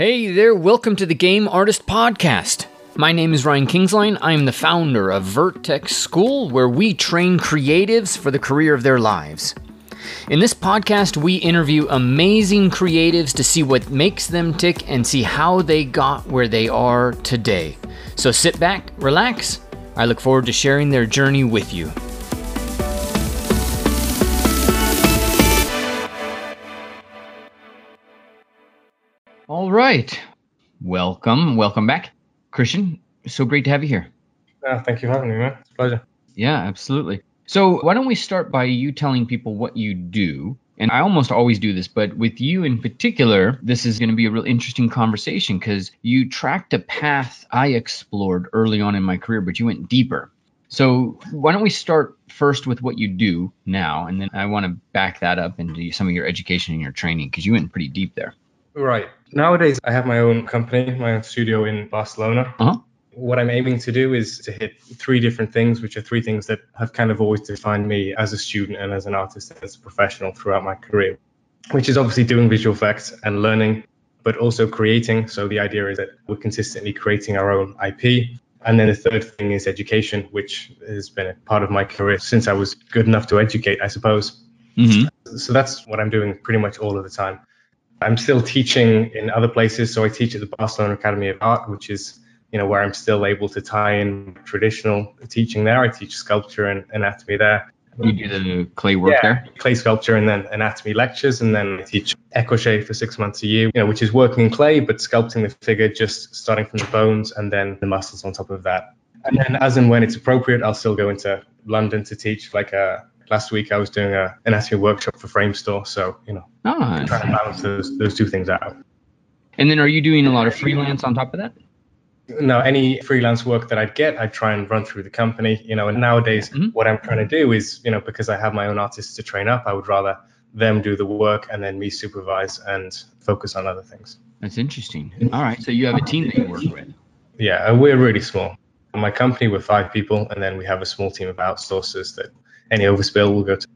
Hey there, welcome to the Game Artist Podcast. My name is Ryan Kingslien. I am the founder of Vertex School, where we train creatives for the career of their lives. In this podcast, we interview amazing creatives to see what makes them tick and see how they got where they are today. So sit back, relax. I look forward to sharing their journey with you. All right. Welcome. Welcome back. Christian, so great to have you here. Yeah, thank you for having me, man. It's a pleasure. Yeah, absolutely. So, why don't we start by you telling people what you do? And I almost always do this, but with you in particular, this is going to be a real interesting conversation because you tracked a path I explored early on in my career, but you went deeper. So, why don't we start first with what you do now? And then I want to back that up into some of your education and your training because you went pretty deep there. Right. Nowadays, I have my own company, my own studio in Barcelona. Uh-huh. What I'm aiming to do is to hit three different things, which are three things that have kind of always defined me as a student and as an artist and as a professional throughout my career, which is obviously doing visual effects and learning, but also creating. So the idea is that we're consistently creating our own IP. And then the third thing is education, which has been a part of my career since I was good enough to educate, I suppose. Mm-hmm. So that's what I'm doing pretty much all of the time. I'm still teaching in other places. So I teach at the Barcelona Academy of Art, which is, you know, where I'm still able to tie in traditional teaching there. I teach sculpture and anatomy there. You do the clay work yeah, there? clay sculpture and then anatomy lectures, and then I teach écorché for six months a year, you know, which is working in clay but sculpting the figure, just starting from the bones and then the muscles on top of that. And then, as and when it's appropriate, I'll still go into London to teach. Like uh, last week, I was doing a anatomy workshop for Framestore, so you know, Ah, trying to balance those those two things out. and then are you doing a lot of freelance on top of that? No, any freelance work that I'd get, I'd try and run through the company. You know, and nowadays, Mhm. what I'm trying to do is, you know, because I have my own artists to train up, I would rather them do the work and then me supervise and focus on other things. That's interesting. All right, so you have a team that you work with. Yeah, we're really small. In my company, we're five people, and then we have a small team of outsourcers that any overspill will go to.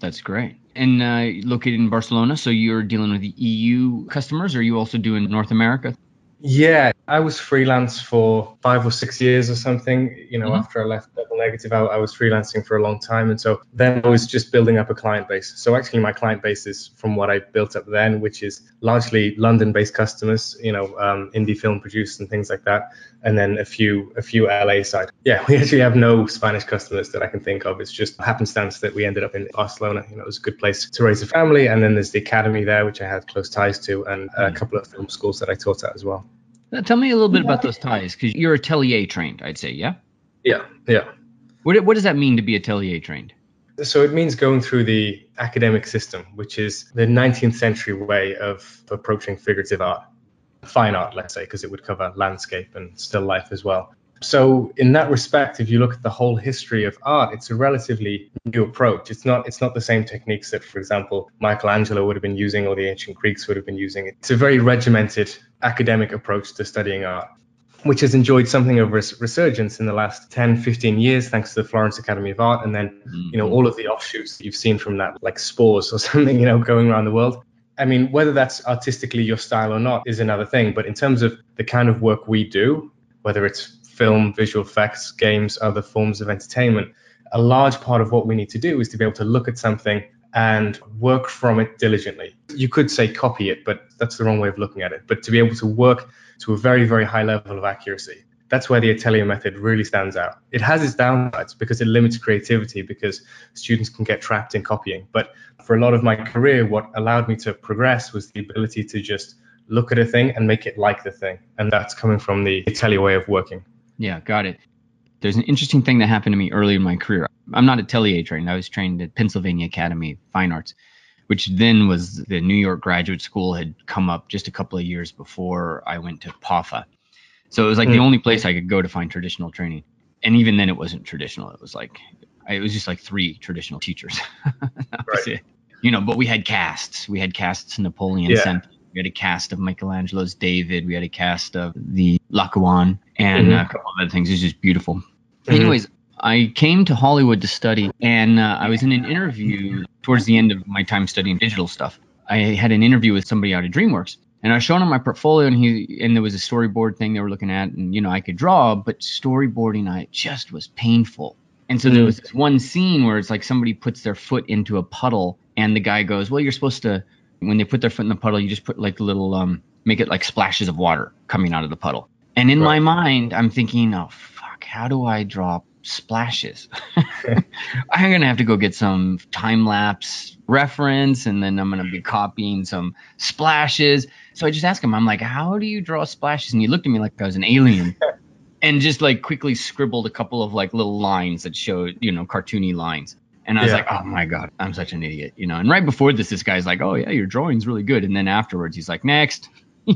That's great. And uh, located in Barcelona, so you're dealing with the EU customers, or are you also doing North America? Yeah, I was freelance for five or six years or something. You know, Mhm. after I left Double Negative, I, I was freelancing for a long time. And so then I was just building up a client base. So actually, my client base is from what I built up then, which is largely London based customers, you know, um, indie film producers and things like that. And then a few, a few LA side. Yeah, we actually have no Spanish customers that I can think of. It's just happenstance that we ended up in Barcelona. You know, it was a good place to raise a family. And then there's the academy there, which I had close ties to, and a Mm. couple of film schools that I taught at as well. Uh, tell me a little bit about those ties, because you're atelier trained, I'd say, yeah? Yeah, yeah. What, what does that mean to be atelier trained? So it means going through the academic system, which is the 19th century way of approaching figurative art, fine art, let's say, because it would cover landscape and still life as well. So in that respect, if you look at the whole history of art, it's a relatively new approach. It's not it's not the same techniques that, for example, Michelangelo would have been using or the ancient Greeks would have been using. It's a very regimented academic approach to studying art which has enjoyed something of a resurgence in the last 10, 15 years, thanks to the Florence Academy of Art, and then you know mm-hmm. all of the offshoots that you've seen from that, like spores or something, you know, going around the world. I mean, whether that's artistically your style or not is another thing. But in terms of the kind of work we do, whether it's film, visual effects, games, other forms of entertainment, a large part of what we need to do is to be able to look at something and work from it diligently. You could say copy it, but that's the wrong way of looking at it. But to be able to work to a very, very high level of accuracy, that's where the atelier method really stands out. It has its downsides because it limits creativity because students can get trapped in copying. But for a lot of my career, what allowed me to progress was the ability to just look at a thing and make it like the thing. And that's coming from the atelier way of working. Yeah, got it. There's an interesting thing that happened to me early in my career. I'm not a atelier trained. I was trained at Pennsylvania Academy of Fine Arts, which then was the New York Graduate School had come up just a couple of years before I went to PAFA. So it was like the Mm. only place I could go to find traditional training. And even then it wasn't traditional. It was like it was just like three traditional teachers. that was it. You know, but we had casts. We had casts Napoleon Yeah. sent. We had a cast of Michelangelo's David. We had a cast of the Laocoon and Mhm. a couple of other things. It was just beautiful. Mhm. Anyways, I came to Hollywood to study, and uh, I was in an interview towards the end of my time studying digital stuff. I had an interview with somebody out of DreamWorks, And I was showing him my portfolio, and he and there was a storyboard thing they were looking at, and you know I could draw, but storyboarding I just was painful. And so there was this one scene where it's like somebody puts their foot into a puddle, and the guy goes, "Well, you're supposed to when they put their foot in the puddle, you just put like little um make it like splashes of water coming out of the puddle." And in right. my mind, I'm thinking, "Oh fuck, how do I draw splashes. I'm gonna have to go get some time lapse reference, and then I'm gonna be copying some splashes. So I just asked him, I'm like, "How do you draw splashes?" And he looked at me like I was an alien, and just like quickly scribbled a couple of like little lines that showed, you know, cartoony lines. And I was yeah. like, "Oh my god, I'm such an idiot," you know. And right before this, this guy's like, "Oh yeah, your drawing's really good," and then afterwards, he's like, "Next."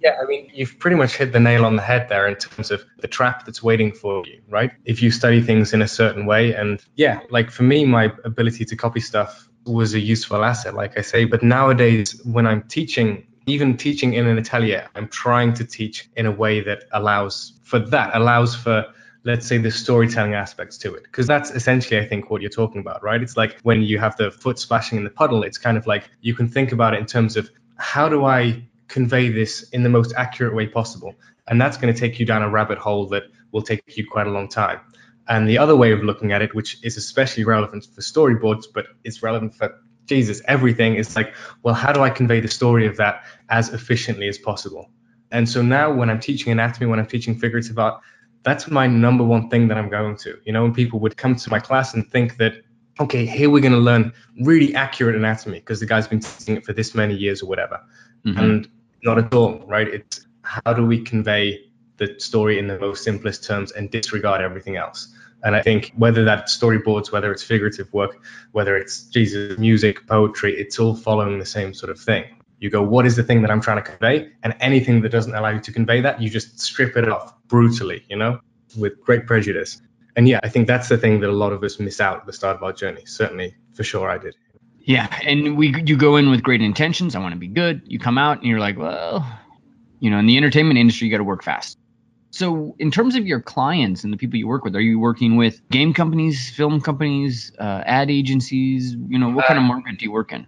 yeah, I mean, you've pretty much hit the nail on the head there in terms of the trap that's waiting for you, right? If you study things in a certain way. And yeah, like for me, my ability to copy stuff was a useful asset, like I say. But nowadays, when I'm teaching, even teaching in an atelier, I'm trying to teach in a way that allows for that, allows for let's say the storytelling aspects to it because that's essentially i think what you're talking about right it's like when you have the foot splashing in the puddle it's kind of like you can think about it in terms of how do i convey this in the most accurate way possible. And that's going to take you down a rabbit hole that will take you quite a long time. And the other way of looking at it, which is especially relevant for storyboards, but it's relevant for Jesus, everything, is like, well, how do I convey the story of that as efficiently as possible? And so now when I'm teaching anatomy, when I'm teaching figurative art, that's my number one thing that I'm going to. You know, when people would come to my class and think that, okay, here we're going to learn really accurate anatomy because the guy's been teaching it for this many years or whatever. Mm-hmm. And not at all, right? It's how do we convey the story in the most simplest terms and disregard everything else? And I think whether that's storyboards, whether it's figurative work, whether it's Jesus, music, poetry, it's all following the same sort of thing. You go, what is the thing that I'm trying to convey? And anything that doesn't allow you to convey that, you just strip it off brutally, you know, with great prejudice. And yeah, I think that's the thing that a lot of us miss out at the start of our journey. Certainly, for sure, I did. Yeah, and we you go in with great intentions. I want to be good. You come out and you're like, well, you know, in the entertainment industry, you got to work fast. So, in terms of your clients and the people you work with, are you working with game companies, film companies, uh, ad agencies? You know, what uh, kind of market do you work in?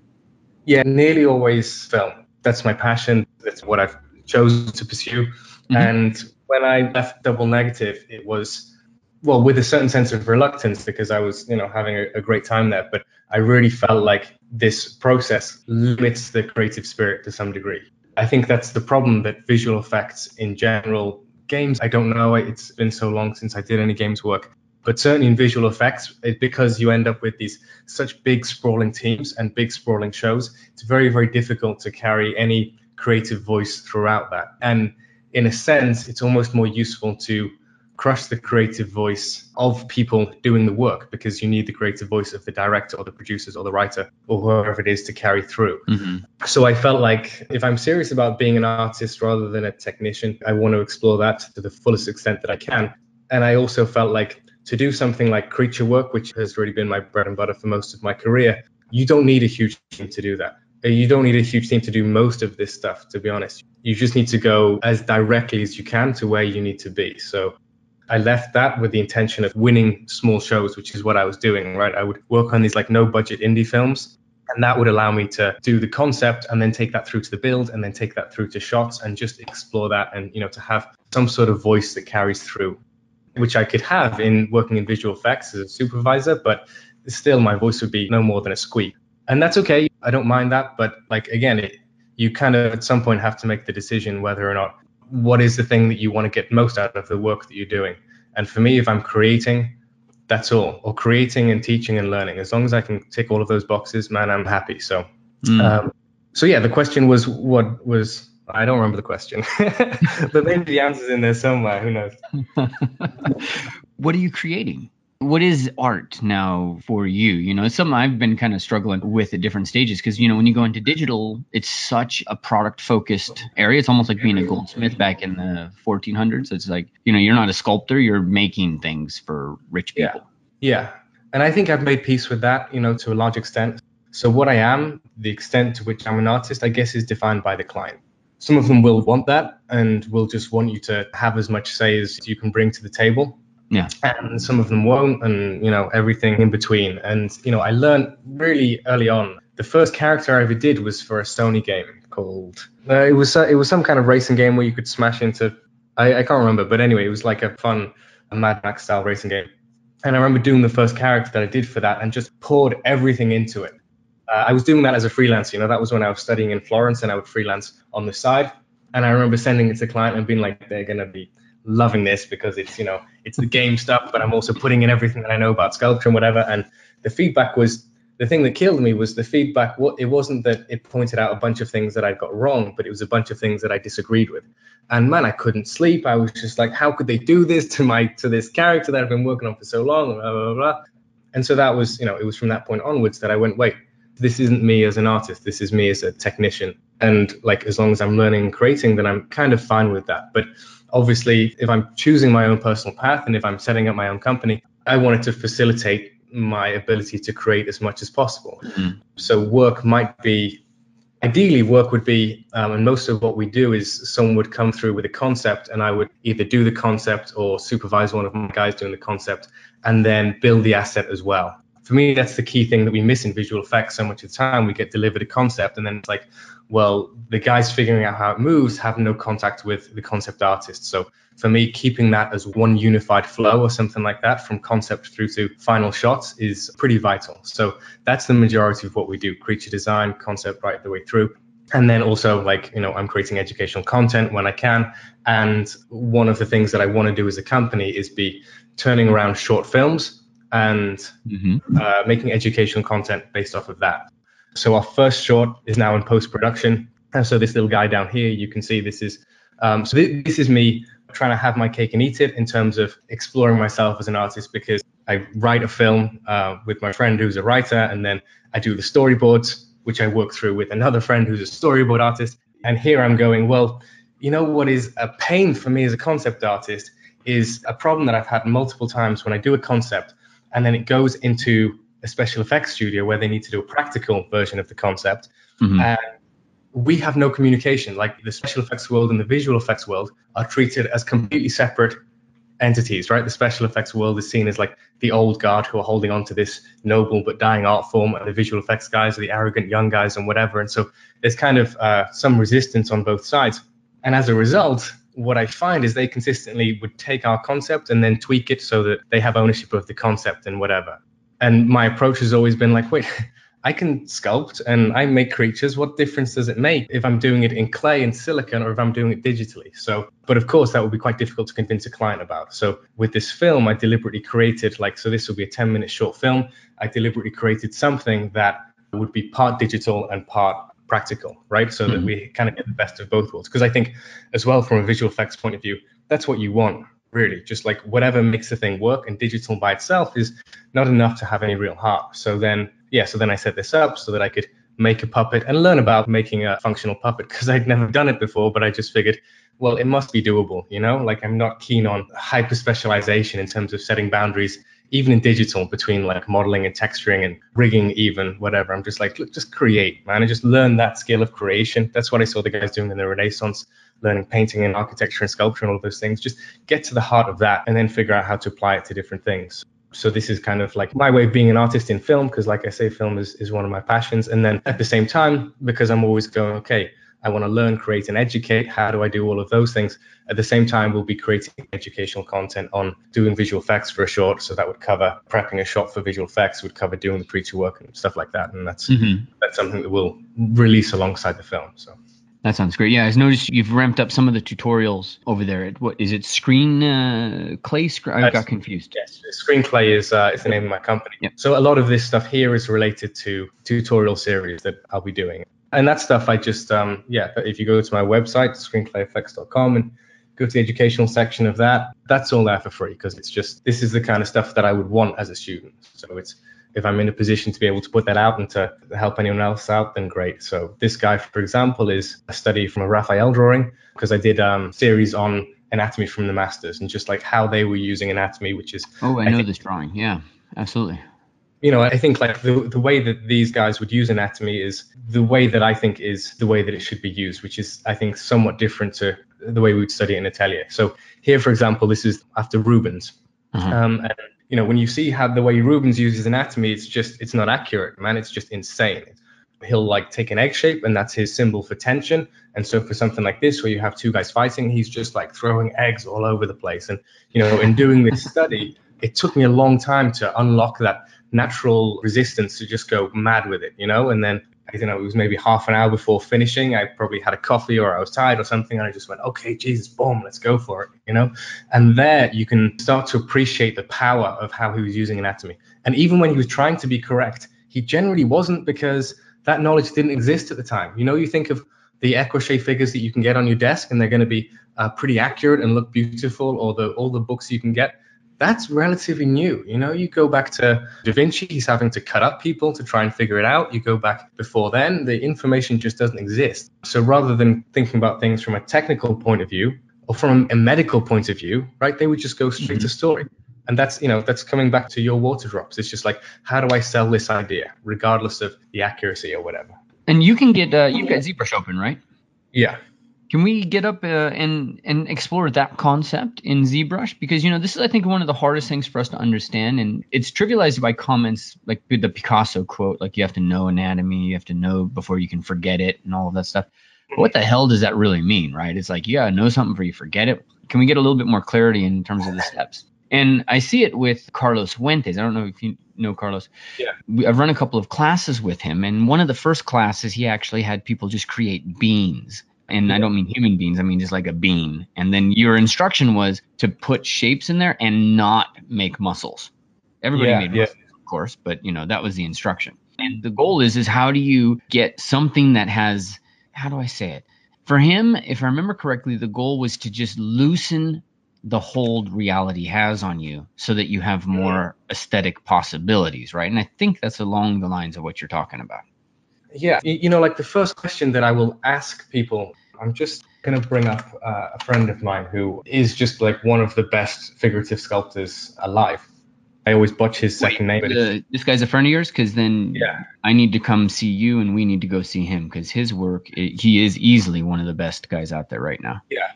Yeah, nearly always film. That's my passion. That's what I've chosen to pursue. Mm-hmm. And when I left Double Negative, it was well with a certain sense of reluctance because I was, you know, having a, a great time there. But I really felt like this process limits the creative spirit to some degree. I think that's the problem that visual effects in general, games, I don't know, it's been so long since I did any games work, but certainly in visual effects, it, because you end up with these such big sprawling teams and big sprawling shows, it's very, very difficult to carry any creative voice throughout that. And in a sense, it's almost more useful to crush the creative voice of people doing the work because you need the creative voice of the director or the producers or the writer or whoever it is to carry through. Mm-hmm. So I felt like if I'm serious about being an artist rather than a technician, I want to explore that to the fullest extent that I can. And I also felt like to do something like creature work, which has really been my bread and butter for most of my career, you don't need a huge team to do that. Uh, you don't need a huge team to do most of this stuff, to be honest. You just need to go as directly as you can to where you need to be. So I left that with the intention of winning small shows, which is what I was doing, right? I would work on these like no budget indie films. And that would allow me to do the concept and then take that through to the build and then take that through to shots and just explore that and, you know, to have some sort of voice that carries through, which I could have in working in visual effects as a supervisor, but still my voice would be no more than a squeak. And that's okay. I don't mind that. But like, again, it, you kind of at some point have to make the decision whether or not what is the thing that you want to get most out of the work that you're doing. And for me, if I'm creating, that's all. Or creating and teaching and learning. As long as I can tick all of those boxes, man, I'm happy. So, mm. um, so yeah, the question was what was I don't remember the question, but maybe the answer's in there somewhere. Who knows? what are you creating? what is art now for you? You know, it's something I've been kind of struggling with at different stages because, you know, when you go into digital, it's such a product focused area. It's almost like being a goldsmith back in the 1400s. It's like, you know, you're not a sculptor, you're making things for rich people. Yeah. yeah. And I think I've made peace with that, you know, to a large extent. So, what I am, the extent to which I'm an artist, I guess, is defined by the client. Some of them will want that and will just want you to have as much say as you can bring to the table yeah. And some of them won't, and you know everything in between. And you know, I learned really early on. The first character I ever did was for a Sony game called. Uh, it was uh, it was some kind of racing game where you could smash into. I, I can't remember, but anyway, it was like a fun a Mad Max style racing game. And I remember doing the first character that I did for that and just poured everything into it. Uh, I was doing that as a freelancer. You know, that was when I was studying in Florence and I would freelance on the side. And I remember sending it to a client and being like, they're gonna be loving this because it's you know it's the game stuff, but I'm also putting in everything that I know about sculpture and whatever. And the feedback was the thing that killed me was the feedback. What it wasn't that it pointed out a bunch of things that I got wrong, but it was a bunch of things that I disagreed with. And man, I couldn't sleep. I was just like, how could they do this to my to this character that I've been working on for so long? Blah, blah, blah. And so that was, you know, it was from that point onwards that I went, wait, this isn't me as an artist. This is me as a technician. And like, as long as I'm learning and creating, then I'm kind of fine with that. But obviously, if I'm choosing my own personal path and if I'm setting up my own company, I wanted to facilitate my ability to create as much as possible. Mm-hmm. So work might be ideally work would be um, and most of what we do is someone would come through with a concept and i would either do the concept or supervise one of my guys doing the concept and then build the asset as well for me that's the key thing that we miss in visual effects so much of the time we get delivered a concept and then it's like well the guys figuring out how it moves have no contact with the concept artist so for me, keeping that as one unified flow or something like that from concept through to final shots is pretty vital. So that's the majority of what we do creature design, concept right the way through. And then also, like, you know, I'm creating educational content when I can. And one of the things that I want to do as a company is be turning around short films and mm-hmm. uh, making educational content based off of that. So our first short is now in post production. And so this little guy down here, you can see this is um, so th- this is me trying to have my cake and eat it in terms of exploring myself as an artist because I write a film uh, with my friend who's a writer, and then I do the storyboards, which I work through with another friend who's a storyboard artist. And here I'm going, well, you know what is a pain for me as a concept artist is a problem that I've had multiple times when I do a concept and then it goes into a special effects studio where they need to do a practical version of the concept. Mm-hmm. And we have no communication. Like the special effects world and the visual effects world are treated as completely separate entities, right? The special effects world is seen as like the old guard who are holding on to this noble but dying art form, and the visual effects guys are the arrogant young guys and whatever. And so there's kind of uh, some resistance on both sides. And as a result, what I find is they consistently would take our concept and then tweak it so that they have ownership of the concept and whatever. And my approach has always been like, wait, I can sculpt and I make creatures. What difference does it make if I'm doing it in clay and silicon or if I'm doing it digitally? So, but of course, that would be quite difficult to convince a client about. So, with this film, I deliberately created like, so this will be a 10 minute short film. I deliberately created something that would be part digital and part practical, right? So mm-hmm. that we kind of get the best of both worlds. Because I think, as well, from a visual effects point of view, that's what you want, really. Just like whatever makes the thing work, and digital by itself is not enough to have any real heart. So then yeah, so then I set this up so that I could make a puppet and learn about making a functional puppet because I'd never done it before, but I just figured, well, it must be doable, you know? Like I'm not keen on hyper specialization in terms of setting boundaries, even in digital between like modeling and texturing and rigging, even whatever. I'm just like, look, just create, man, and just learn that skill of creation. That's what I saw the guys doing in the Renaissance, learning painting and architecture and sculpture and all those things. Just get to the heart of that and then figure out how to apply it to different things so this is kind of like my way of being an artist in film because like i say film is, is one of my passions and then at the same time because i'm always going okay i want to learn create and educate how do i do all of those things at the same time we'll be creating educational content on doing visual effects for a short so that would cover prepping a shot for visual effects would cover doing the creature work and stuff like that and that's mm-hmm. that's something that we'll release alongside the film so that sounds great. Yeah, I've noticed you've ramped up some of the tutorials over there. At what is it? Screen uh, Clay? I got confused. Yes, Screen Clay is uh, is the name of my company. Yep. So a lot of this stuff here is related to tutorial series that I'll be doing, and that stuff I just um yeah. If you go to my website screenclayfx.com and go to the educational section of that, that's all there for free because it's just this is the kind of stuff that I would want as a student. So it's if I'm in a position to be able to put that out and to help anyone else out, then great. So this guy, for example, is a study from a Raphael drawing because I did um series on anatomy from the masters and just like how they were using anatomy, which is oh, I, I know think, this drawing. Yeah, absolutely. You know, I think like the the way that these guys would use anatomy is the way that I think is the way that it should be used, which is I think somewhat different to the way we would study it in Atelier. So here, for example, this is after Rubens. Uh-huh. Um, and you know, when you see how the way Rubens uses anatomy, it's just it's not accurate, man. It's just insane. he'll like take an egg shape and that's his symbol for tension. And so for something like this where you have two guys fighting, he's just like throwing eggs all over the place. And you know, in doing this study, it took me a long time to unlock that natural resistance to just go mad with it, you know, and then I don't know, it was maybe half an hour before finishing. I probably had a coffee or I was tired or something, and I just went, okay, Jesus, boom, let's go for it, you know? And there you can start to appreciate the power of how he was using anatomy. And even when he was trying to be correct, he generally wasn't because that knowledge didn't exist at the time. You know, you think of the écorché figures that you can get on your desk, and they're going to be uh, pretty accurate and look beautiful, or the all the books you can get that's relatively new. You know, you go back to Da Vinci, he's having to cut up people to try and figure it out. You go back before then, the information just doesn't exist. So rather than thinking about things from a technical point of view or from a medical point of view, right, they would just go straight mm-hmm. to story. And that's, you know, that's coming back to your water drops. It's just like, how do I sell this idea, regardless of the accuracy or whatever? And you can get, uh, you've got ZBrush open, right? Yeah. Can we get up uh, and and explore that concept in ZBrush? Because you know this is I think one of the hardest things for us to understand, and it's trivialized by comments like the Picasso quote, like you have to know anatomy, you have to know before you can forget it, and all of that stuff. But what the hell does that really mean, right? It's like you gotta know something before you forget it. Can we get a little bit more clarity in terms of the steps? And I see it with Carlos Huante. I don't know if you know Carlos. Yeah. I've run a couple of classes with him, and one of the first classes he actually had people just create beans and I don't mean human beings, I mean just like a bean. And then your instruction was to put shapes in there and not make muscles. Everybody yeah, made yeah. muscles, of course, but you know, that was the instruction. And the goal is is how do you get something that has how do I say it? For him, if I remember correctly, the goal was to just loosen the hold reality has on you so that you have more aesthetic possibilities, right? And I think that's along the lines of what you're talking about. Yeah, you know, like the first question that I will ask people, I'm just going to bring up uh, a friend of mine who is just like one of the best figurative sculptors alive. I always botch his second Wait, name. Uh, this guy's a friend of yours, because then yeah. I need to come see you, and we need to go see him, because his work, it, he is easily one of the best guys out there right now. Yeah,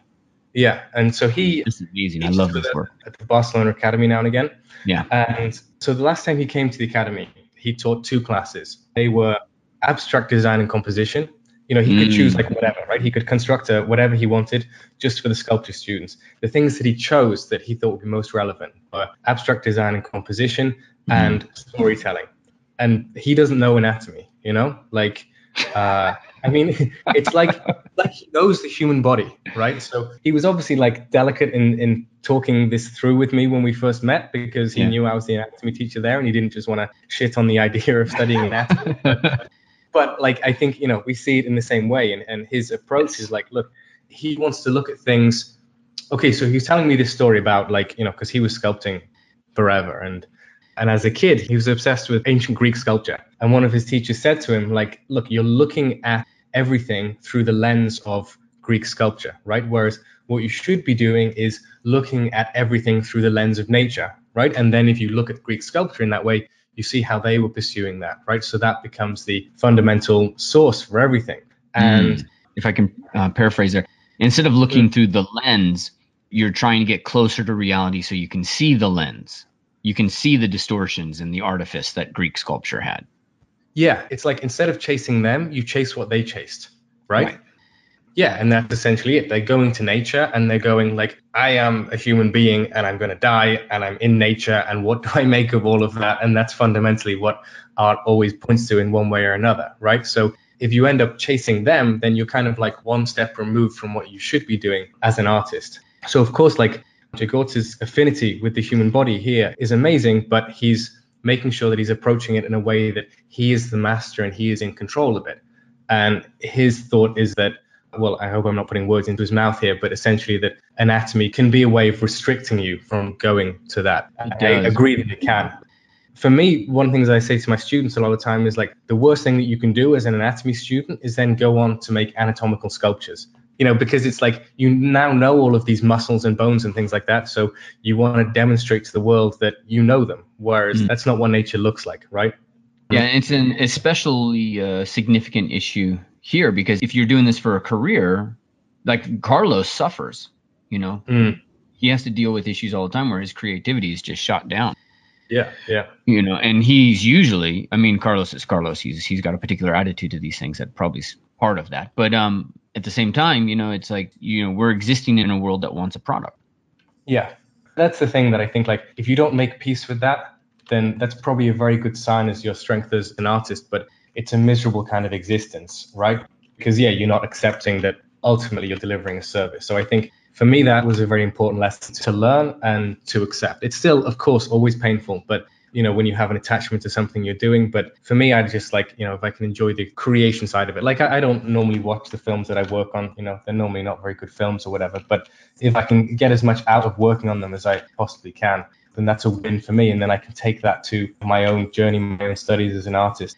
yeah, and so he. This is amazing. I love this work. At the Barcelona Academy now and again. Yeah. And so the last time he came to the academy, he taught two classes. They were abstract design and composition. You know, he mm. could choose like whatever, right? He could construct a, whatever he wanted just for the sculpture students. The things that he chose that he thought would be most relevant were abstract design and composition mm. and storytelling. And he doesn't know anatomy, you know, like, uh, I mean, it's like like he knows the human body, right? So he was obviously like delicate in in talking this through with me when we first met because he yeah. knew I was the anatomy teacher there, and he didn't just want to shit on the idea of studying anatomy but like I think you know we see it in the same way, and and his approach is like, look, he wants to look at things. Okay, so he's telling me this story about like you know because he was sculpting forever, and and as a kid he was obsessed with ancient Greek sculpture, and one of his teachers said to him like, look, you're looking at everything through the lens of Greek sculpture, right? Whereas what you should be doing is looking at everything through the lens of nature, right? And then if you look at Greek sculpture in that way, you see how they were pursuing that, right? So that becomes the fundamental source for everything. And mm. if I can uh, paraphrase there, instead of looking through the lens, you're trying to get closer to reality so you can see the lens. You can see the distortions and the artifice that Greek sculpture had. Yeah, it's like instead of chasing them, you chase what they chased, right? right. Yeah, and that's essentially it. They're going to nature and they're going like, I am a human being and I'm going to die and I'm in nature and what do I make of all of that? And that's fundamentally what art always points to in one way or another, right? So if you end up chasing them, then you're kind of like one step removed from what you should be doing as an artist. So of course, like Jagortz's affinity with the human body here is amazing, but he's making sure that he's approaching it in a way that he is the master and he is in control of it. And his thought is that well, I hope I'm not putting words into his mouth here, but essentially that anatomy can be a way of restricting you from going to that. I agree that it can. For me, one of the things I say to my students a lot of the time is like the worst thing that you can do as an anatomy student is then go on to make anatomical sculptures. You know, because it's like you now know all of these muscles and bones and things like that. So you want to demonstrate to the world that you know them, whereas mm. that's not what nature looks like, right? Yeah, it's an especially uh, significant issue here because if you're doing this for a career, like Carlos suffers, you know, mm. he has to deal with issues all the time where his creativity is just shot down. Yeah, yeah. You know, and he's usually, I mean, Carlos is Carlos. He's he's got a particular attitude to these things that probably is part of that. But um, at the same time, you know, it's like you know we're existing in a world that wants a product. Yeah, that's the thing that I think like if you don't make peace with that, then that's probably a very good sign as your strength as an artist. But it's a miserable kind of existence, right? Because yeah, you're not accepting that ultimately you're delivering a service. So I think for me, that was a very important lesson to learn and to accept. It's still, of course, always painful, but you know, when you have an attachment to something you're doing. But for me, I just like, you know, if I can enjoy the creation side of it. Like, I, I, don't normally watch the films that I work on, you know, they're normally not very good films or whatever. But if I can get as much out of working on them as I possibly can, then that's a win for me. And then I can take that to my own journey, my own studies as an artist.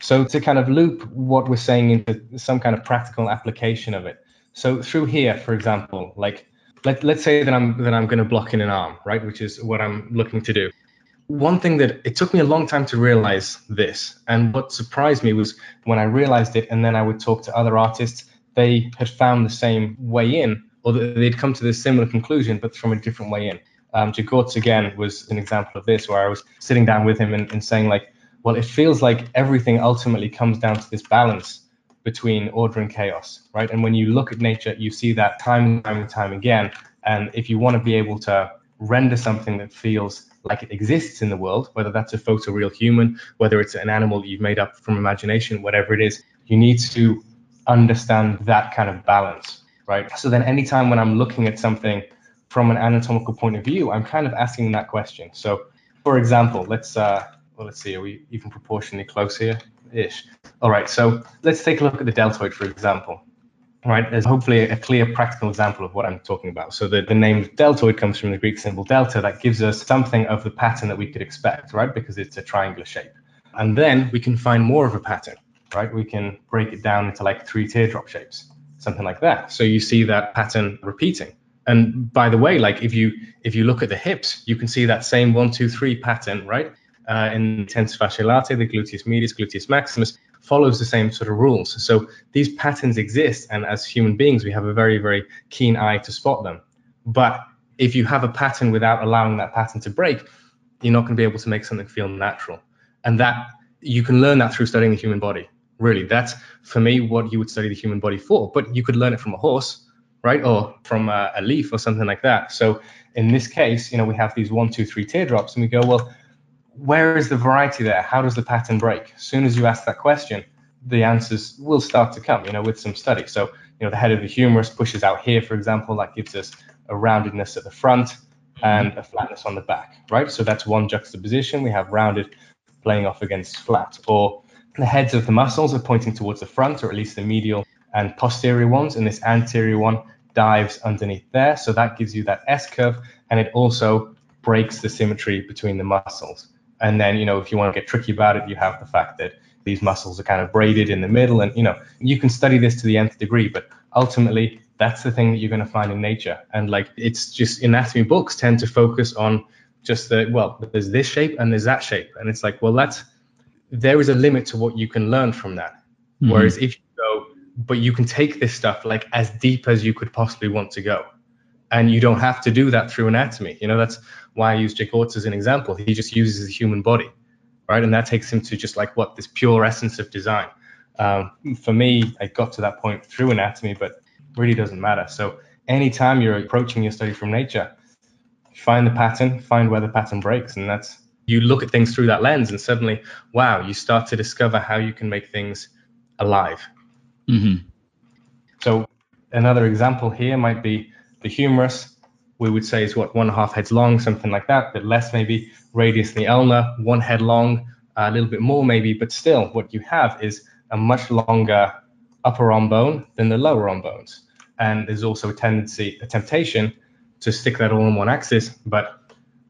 So to kind of loop what we're saying into some kind of practical application of it. So through here, for example, like let, let's say that I'm that I'm going to block in an arm, right, which is what I'm looking to do. One thing that it took me a long time to realize this, and what surprised me was when I realized it, and then I would talk to other artists, they had found the same way in, or they'd come to the similar conclusion, but from a different way in. Um, again was an example of this, where I was sitting down with him and, and saying like, well, it feels like everything ultimately comes down to this balance between order and chaos, right? And when you look at nature, you see that time and time and time again. And if you want to be able to render something that feels like it exists in the world, whether that's a photoreal human, whether it's an animal you've made up from imagination, whatever it is, you need to understand that kind of balance, right? So then anytime when I'm looking at something from an anatomical point of view, I'm kind of asking that question. So for example, let's uh, well, let's see, are we even proportionally close here? Ish. All right, so let's take a look at the deltoid, for example. All right, there's hopefully a clear practical example of what I'm talking about. So the, the name deltoid comes from the Greek symbol delta that gives us something of the pattern that we could expect, right? Because it's a triangular shape. And then we can find more of a pattern, right? We can break it down into like three teardrop shapes, something like that. So you see that pattern repeating. And by the way, like if you if you look at the hips, you can see that same one, two, three pattern, right? Uh, in fasciae latae, the gluteus medius, gluteus maximus, follows the same sort of rules. So these patterns exist, and as human beings, we have a very, very keen eye to spot them. But if you have a pattern without allowing that pattern to break, you're not going to be able to make something feel natural. And that you can learn that through studying the human body. Really, that's for me what you would study the human body for. But you could learn it from a horse, right, or from a, a leaf or something like that. So in this case, you know, we have these one, two, three teardrops, and we go, well, where is the variety there? How does the pattern break? As soon as you ask that question, the answers will start to come, you know, with some study. So, you know, the head of the humerus pushes out here, for example, that gives us a roundedness at the front and a flatness on the back, right? So that's one juxtaposition. We have rounded playing off against flat. Or the heads of the muscles are pointing towards the front, or at least the medial and posterior ones, and this anterior one dives underneath there. So that gives you that S curve, and it also breaks the symmetry between the muscles. And then, you know, if you want to get tricky about it, you have the fact that these muscles are kind of braided in the middle. And, you know, you can study this to the nth degree, but ultimately, that's the thing that you're going to find in nature. And like, it's just anatomy books tend to focus on just the, well, there's this shape and there's that shape. And it's like, well, that's, there is a limit to what you can learn from that. Mm-hmm. Whereas if you go, but you can take this stuff like as deep as you could possibly want to go and you don't have to do that through anatomy. You know, that's why I use Jagorts as an example. He just uses the human body, right? And that takes him to just like what this pure essence of design. Um, for me, I got to that point through anatomy, but really doesn't matter. So anytime you're approaching your study from nature, find the pattern, find where the pattern breaks, and that's you look at things through that lens, and suddenly, wow, you start to discover how you can make things alive. Mm-hmm. So another example here might be the humerus, we would say is what one and a half heads long, something like that, but less maybe. Radius in the ulna, one head long, a little bit more maybe, but still what you have is a much longer upper arm bone than the lower arm bones. And there's also a tendency, a temptation to stick that all on one axis, but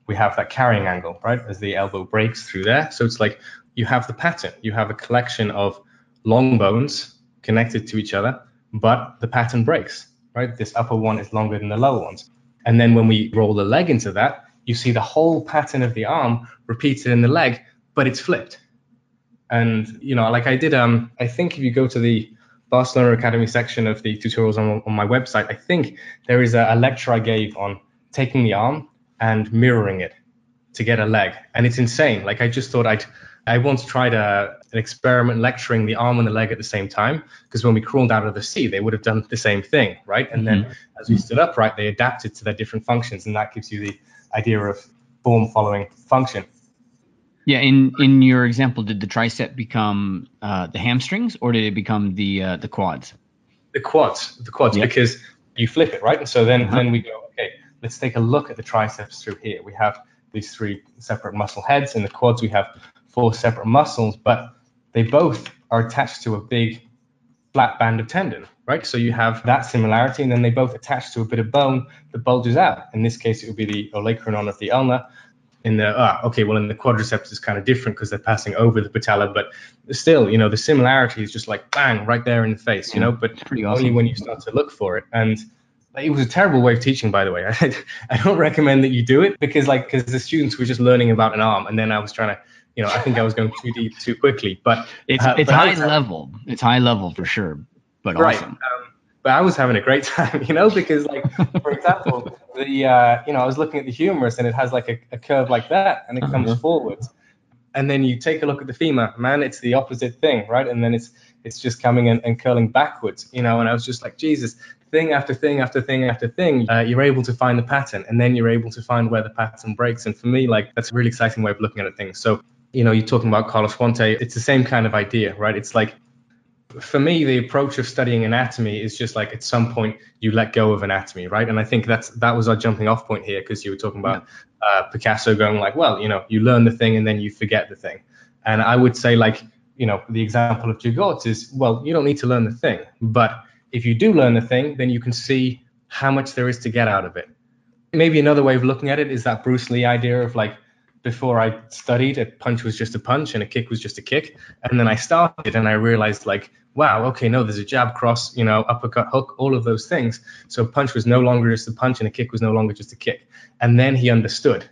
we have that carrying angle, right? As the elbow breaks through there. So it's like you have the pattern, you have a collection of long bones connected to each other, but the pattern breaks right? This upper one is longer than the lower ones. And then when we roll the leg into that, you see the whole pattern of the arm repeated in the leg, but it's flipped. And you know, like I did, um, I think if you go to the Barcelona Academy section of the tutorials on, on my website, I think there is a, a lecture I gave on taking the arm and mirroring it. to get a leg, and it's insane. Like I just thought I'd I once tried a, an experiment lecturing the arm and the leg at the same time because when we crawled out of the sea, they would have done the same thing, right? And mm-hmm. then as we stood upright, they adapted to their different functions, and that gives you the idea of form following function. Yeah, in in your example, did the tricep become uh, the hamstrings or did it become the uh, the quads? The quads, the quads, yep. because you flip it, right? And so then uh-huh. then we go, okay, let's take a look at the triceps through here. We have these three separate muscle heads. In the quads, we have four separate muscles, but they both are attached to a big flat band of tendon, right? So you have that similarity, and then they both attach to a bit of bone that bulges out. In this case, it would be the olecranon of the ulna. In the ah, okay, well, in the quadriceps is kind of different because they're passing over the patella, but still, you know, the similarity is just like bang right there in the face, you know. But awesome. only when you start to look for it, and it was a terrible way of teaching, by the way. I, I don't recommend that you do it because, like, because the students were just learning about an arm, and then I was trying to you know, I think I was going too deep too quickly. But it's uh, it's but high level. It's high level for sure. But right. awesome. Um, but I was having a great time, you know, because like for example, the uh, you know I was looking at the humerus and it has like a, a curve like that and it uh-huh. comes forwards, and then you take a look at the femur, man, it's the opposite thing, right? And then it's it's just coming and, and curling backwards, you know. And I was just like, Jesus, thing after thing after thing after thing, uh, you're able to find the pattern, and then you're able to find where the pattern breaks. And for me, like that's a really exciting way of looking at things. So you know, you're talking about Carlos Huante, it's the same kind of idea, right? It's like, for me, the approach of studying anatomy is just like at some point you let go of anatomy, right? And I think that's that was our jumping off point here because you were talking about uh, Picasso going like, well, you know, you learn the thing and then you forget the thing. And I would say like, you know, the example of Jagots is, well, you don't need to learn the thing, but if you do learn the thing, then you can see how much there is to get out of it. Maybe another way of looking at it is that Bruce Lee idea of like before I studied, a punch was just a punch and a kick was just a kick. And then I started and I realized like, wow, okay, no, there's a jab, cross, you know, uppercut, hook, all of those things. So a punch was no longer just a punch and a kick was no longer just a kick. And then he understood.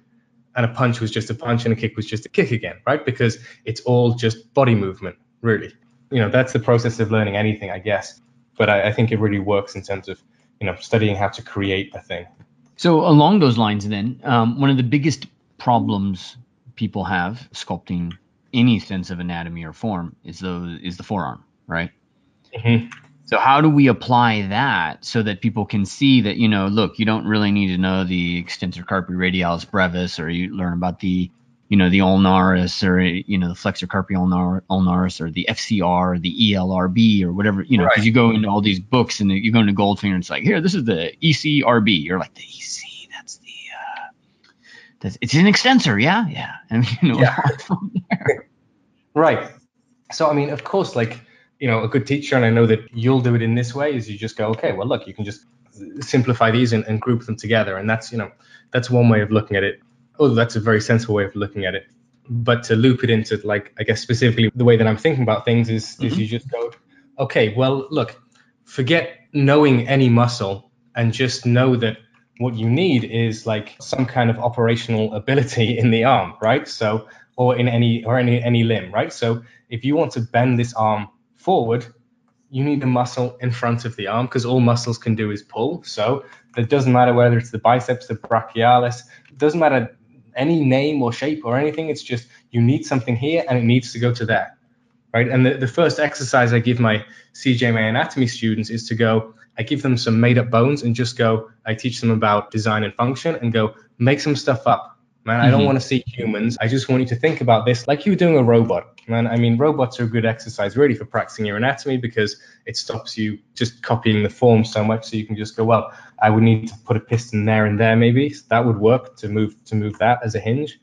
And a punch was just a punch and a kick was just a kick again, right? Because it's all just body movement, really. You know, that's the process of learning anything, I guess. But I, I think it really works in terms of, you know, studying how to create a thing. So along those lines, then, um, one of the biggest problems people have sculpting any sense of anatomy or form is the is the forearm, right? Mm-hmm. So how do we apply that so that people can see that you know, look, you don't really need to know the extensor carpi radialis brevis, or you learn about the you know the ulnaris or you know the flexor carpi ulnaris or the FCR or the ELRB or whatever you know because right. you go into all these books and you go into Goldfinger and it's like here this is the ECRB you're like the EC it's an extensor, yeah, yeah. And you know, yeah. right. So I mean, of course, like you know, a good teacher, and I know that you'll do it in this way, is you just go, okay, well, look, you can just simplify these and, and group them together, and that's you know, that's one way of looking at it. Oh, that's a very sensible way of looking at it. But to loop it into like, I guess specifically the way that I'm thinking about things is mm-hmm. is you just go, okay, well, look, forget knowing any muscle and just know that what you need is like some kind of operational ability in the arm, right? So or in any or any any limb, right? So if you want to bend this arm forward, you need a muscle in front of the arm because all muscles can do is pull. So it doesn't matter whether it's the biceps, the brachialis, it doesn't matter any name or shape or anything. It's just you need something here and it needs to go to there. Right. And the, the first exercise I give my CGMA anatomy students is to go, I give them some made up bones and just go, I teach them about design and function and go, make some stuff up. Man, I don't mm-hmm. want to see humans. I just want you to think about this like you are doing a robot. Man, I mean, robots are a good exercise really for practicing your anatomy because it stops you just copying the form so much. So you can just go, well, I would need to put a piston there and there maybe. So that would work to move to move that as a hinge.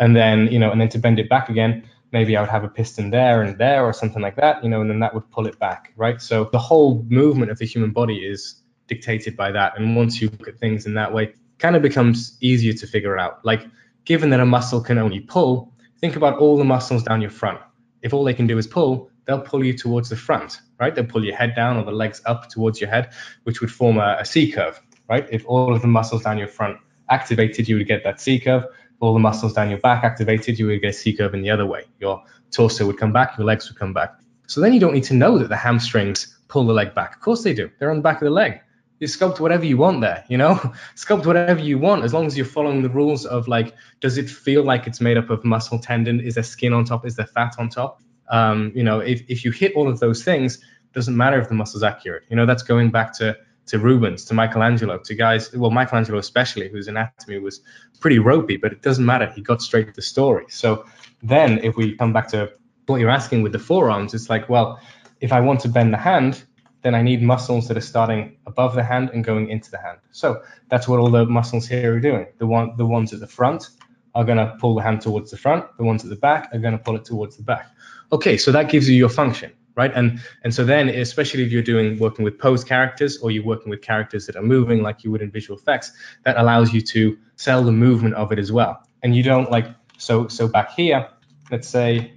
And then, you know, and then to bend it back again, maybe I would have a piston there and there or something like that, you know, and then that would pull it back, right? So the whole movement of the human body is dictated by that. And once you look at things in that way, kind of becomes easier to figure out. Like, given that a muscle can only pull, think about all the muscles down your front. If all they can do is pull, they'll pull you towards the front, right? They'll pull your head down or the legs up towards your head, which would form a, a C curve, right? If all of the muscles down your front activated, you would get that C curve all the muscles down your back activated, you would get a C curve in the other way. Your torso would come back, your legs would come back. So then you don't need to know that the hamstrings pull the leg back. Of course they do. They're on the back of the leg. you sculpt whatever you want there, you know? sculpt whatever you want as long as you're following the rules of like, does it feel like it's made up of muscle tendon? Is there skin on top? Is there fat on top? Um, you know, if, if you hit all of those things, doesn't matter if the muscle's accurate. You know, that's going back to to Rubens, to Michelangelo, to guys, well, Michelangelo especially, whose anatomy was pretty ropey, but it doesn't matter. He got straight to the story. So then if we come back to what you're asking with the forearms, it's like, well, if I want to bend the hand, then I need muscles that are starting above the hand and going into the hand. So that's what all the muscles here are doing. The one, the ones at the front are going to pull the hand towards the front. The ones at the back are going to pull it towards the back. Okay, so that gives you your function, right? And and so then, especially if you're doing working with pose characters or you're working with characters that are moving like you would in visual effects, that allows you to sell the movement of it as well. And you don't like so so back here. Let's say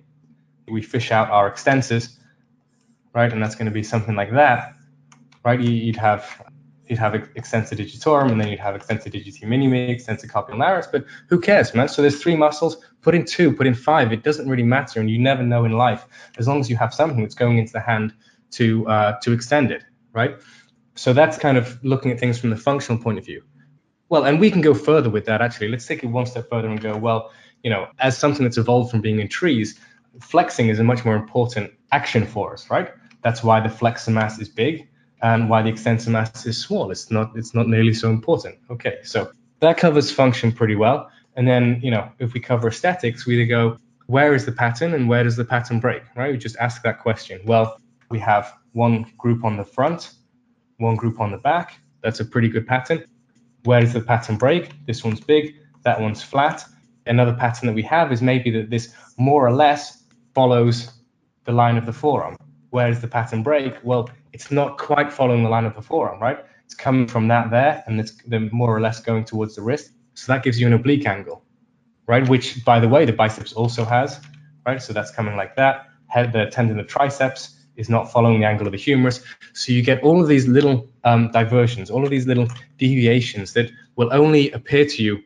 we fish out our extensors right? And that's going to be something like that, right? You'd have you'd have extensor digitorum, and then you'd have extensor digiti minimi, extensor carpi but who cares, man? So there's three muscles. Put in two, put in five. It doesn't really matter, and you never know in life as long as you have something that's going into the hand to uh, to extend it, right? So that's kind of looking at things from the functional point of view. Well, and we can go further with that actually. Let's take it one step further and go, well, you know, as something that's evolved from being in trees, flexing is a much more important action for us, right? That's why the flexor mass is big and why the extensor mass is small. It's not it's not nearly so important. Okay, so that covers function pretty well. And then, you know, if we cover aesthetics, we either go, where is the pattern and where does the pattern break? Right? We just ask that question. Well, we have one group on the front, one group on the back. That's a pretty good pattern. Where does the pattern break? This one's big, that one's flat. Another pattern that we have is maybe that this more or less follows the line of the forearm. Where does the pattern break? Well, it's not quite following the line of the forearm, right? It's coming from that there, and it's more or less going towards the wrist. So that gives you an oblique angle, right? Which, by the way, the biceps also has, right? So that's coming like that. Head, the tendon of the triceps is not following the angle of the humerus. So you get all of these little um, diversions, all of these little deviations that will only appear to you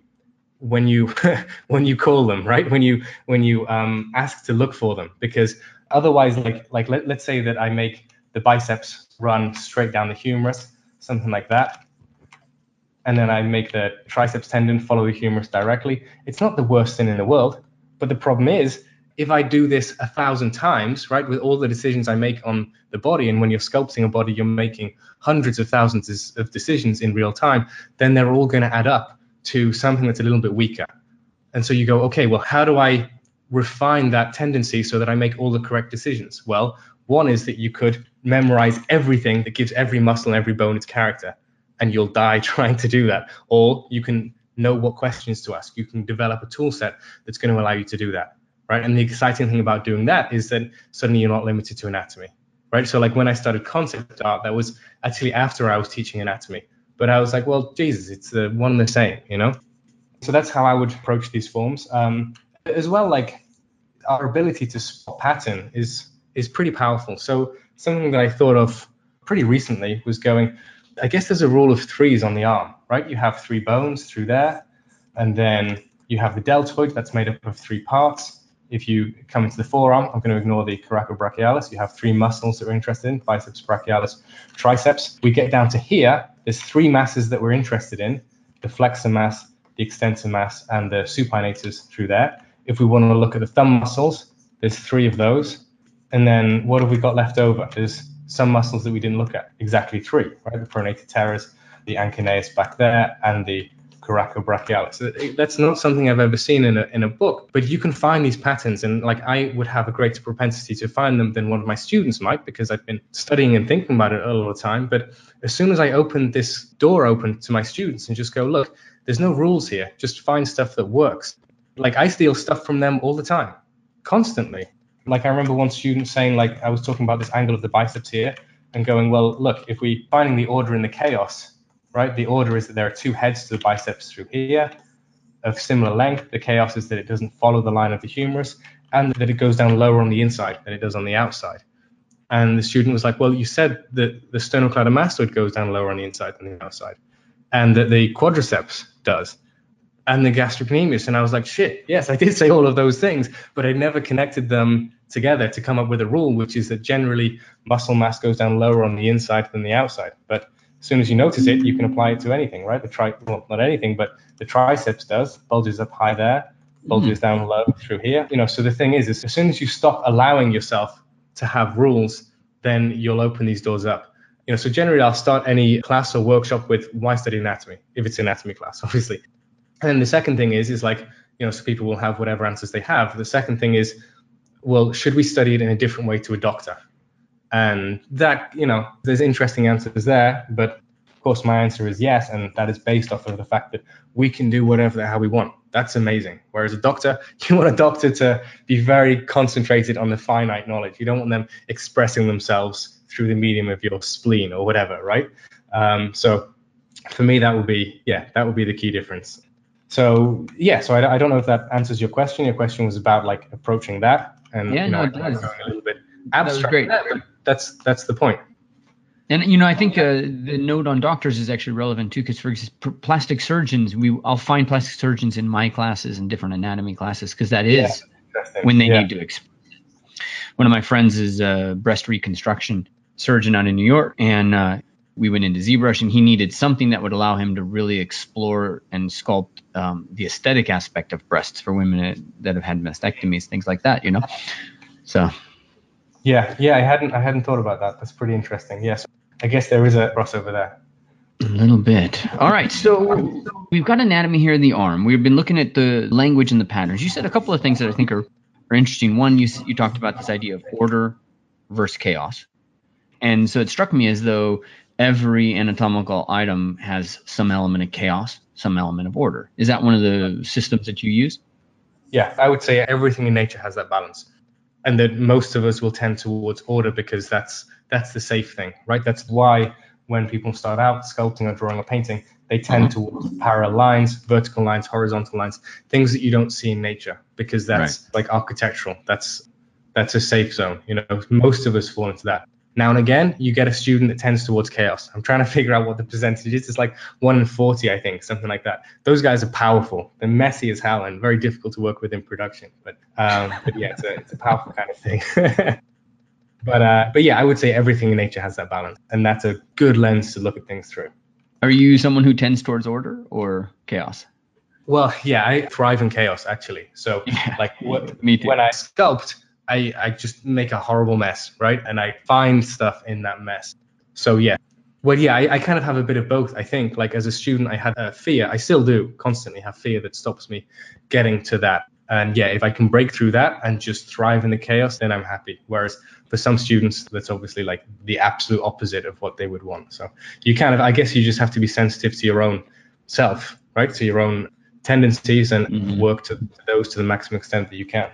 when you when you call them, right? When you when you um, ask to look for them, because otherwise, like like let, let's say that I make the biceps run straight down the humerus, something like that, and then I make the triceps tendon follow the humerus directly. It's not the worst thing in the world, but the problem is if I do this a thousand times, right, with all the decisions I make on the body, and when you're sculpting a body, you're making hundreds of thousands of decisions in real time, then they're all going to add up to something that's a little bit weaker. And so you go, okay, well, how do I refine that tendency so that I make all the correct decisions? Well, one is that you could memorize everything that gives every muscle and every bone its character, and you'll die trying to do that. Or you can know what questions to ask. You can develop a tool set that's going to allow you to do that. Right. And the exciting thing about doing that is that suddenly you're not limited to anatomy. Right. So like when I started concept art, that was actually after I was teaching anatomy. But I was like, well, Jesus, it's uh, one and the same, you know? So that's how I would approach these forms. Um, as well, like our ability to spot pattern is is pretty powerful. So something that I thought of pretty recently was going, I guess there's a rule of threes on the arm, right? You have three bones through there, and then you have the deltoid that's made up of three parts. If you come into the forearm, I'm going to ignore the coracobrachialis. You have three muscles that we're interested in, biceps, brachialis, triceps. We get down to here, there's three masses that we're interested in, the flexor mass, the extensor mass, and the supinators through there. If we want to look at the thumb muscles, there's three of those. And then what have we got left over? There's some muscles that we didn't look at, exactly three, right? The pronator teres, the anconeus back there, and the coracobrachialis. That's not something I've ever seen in a, in a book, but you can find these patterns. And like I would have a greater propensity to find them than one of my students might because I've been studying and thinking about it all the time. But as soon as I open this door open to my students and just go, look, there's no rules here, just find stuff that works. Like I steal stuff from them all the time, constantly. Like I remember one student saying, like I was talking about this angle of the biceps here and going, well, look, if we finding the order in the chaos, right? The order is that there are two heads to the biceps through here of similar length. The chaos is that it doesn't follow the line of the humerus and that it goes down lower on the inside than it does on the outside. And the student was like, well, you said that the sternocleidomastoid goes down lower on the inside than the outside, and that the quadriceps does, and the gastrocnemius. And I was like, shit, yes, I did say all of those things, but I never connected them together to come up with a rule, which is that generally muscle mass goes down lower on the inside than the outside. But As soon as you notice it, you can apply it to anything, right? The tri well, not anything, but the triceps does. Bulges up high there, bulges mm. down low through here. You know, so the thing is, is as soon as you stop allowing yourself to have rules, then you'll open these doors up. You know, so generally I'll start any class or workshop with why study anatomy, if it's anatomy class, obviously. And then the second thing is, is like, you know, so people will have whatever answers they have. The second thing is, well, should we study it in a different way to a doctor? And that, you know, there's interesting answers there, but of course my answer is yes, and that is based off of the fact that we can do whatever the hell we want. That's amazing. Whereas a doctor, you want a doctor to be very concentrated on the finite knowledge. You don't want them expressing themselves through the medium of your spleen or whatever, right? Um, so for me, that would be yeah, that would be the key difference. So yeah, so I, I don't know if that answers your question. Your question was about like approaching that, and yeah, you know, no, it does. a little bit abstract. That great. That's that's the point. And you know, I think uh, the note on doctors is actually relevant too, because for example, plastic surgeons, we I'll find plastic surgeons in my classes and different anatomy classes because that is yeah, when they yeah. need to express. One of my friends is a breast reconstruction surgeon out in New York, and uh, we went into ZBrush, and he needed something that would allow him to really explore and sculpt um, the aesthetic aspect of breasts for women that have had mastectomies, things like that. You know, so. Yeah, yeah, I hadn't I hadn't thought about that. That's pretty interesting. Yes. I guess there is a crossover there. A little bit. All right. So we've got anatomy here in the arm. We've been looking at the language and the patterns. You said a couple of things that I think are, are interesting. One, you, you talked about this idea of order versus chaos. And so it struck me as though every anatomical item has some element of chaos, some element of order. Is that one of the systems that you use? Yeah, I would say everything in nature has that balance. And that most of us will tend towards order because that's that's the safe thing, right? That's why when people start out sculpting or drawing or painting, they tend mm-hmm. towards parallel lines, vertical lines, horizontal lines, things that you don't see in nature because that's right. like architectural. That's that's a safe zone. You know, most of us fall into that. Now and again, you get a student that tends towards chaos. I'm trying to figure out what the percentage is. It's like one in 40, I think, something like that. Those guys are powerful. They're messy as hell and very difficult to work with in production. But, um, but yeah, it's a, it's a powerful kind of thing. But uh, but yeah, I would say everything in nature has that balance, and that's a good lens to look at things through. Are you someone who tends towards order or chaos? Well, yeah, I thrive in chaos actually. So yeah, like what, when I sculpt, I I just make a horrible mess, right? And I find stuff in that mess. So yeah. Well, yeah, I, I kind of have a bit of both. I think, like as a student, I had a fear. I still do constantly have fear that stops me getting to that and yeah, if I can break through that and just thrive in the chaos, then I'm happy. Whereas for some students, that's obviously like the absolute opposite of what they would want. So you kind of, I guess you just have to be sensitive to your own self, right? To your own tendencies and mm-hmm. work to, to, those to the maximum extent that you can.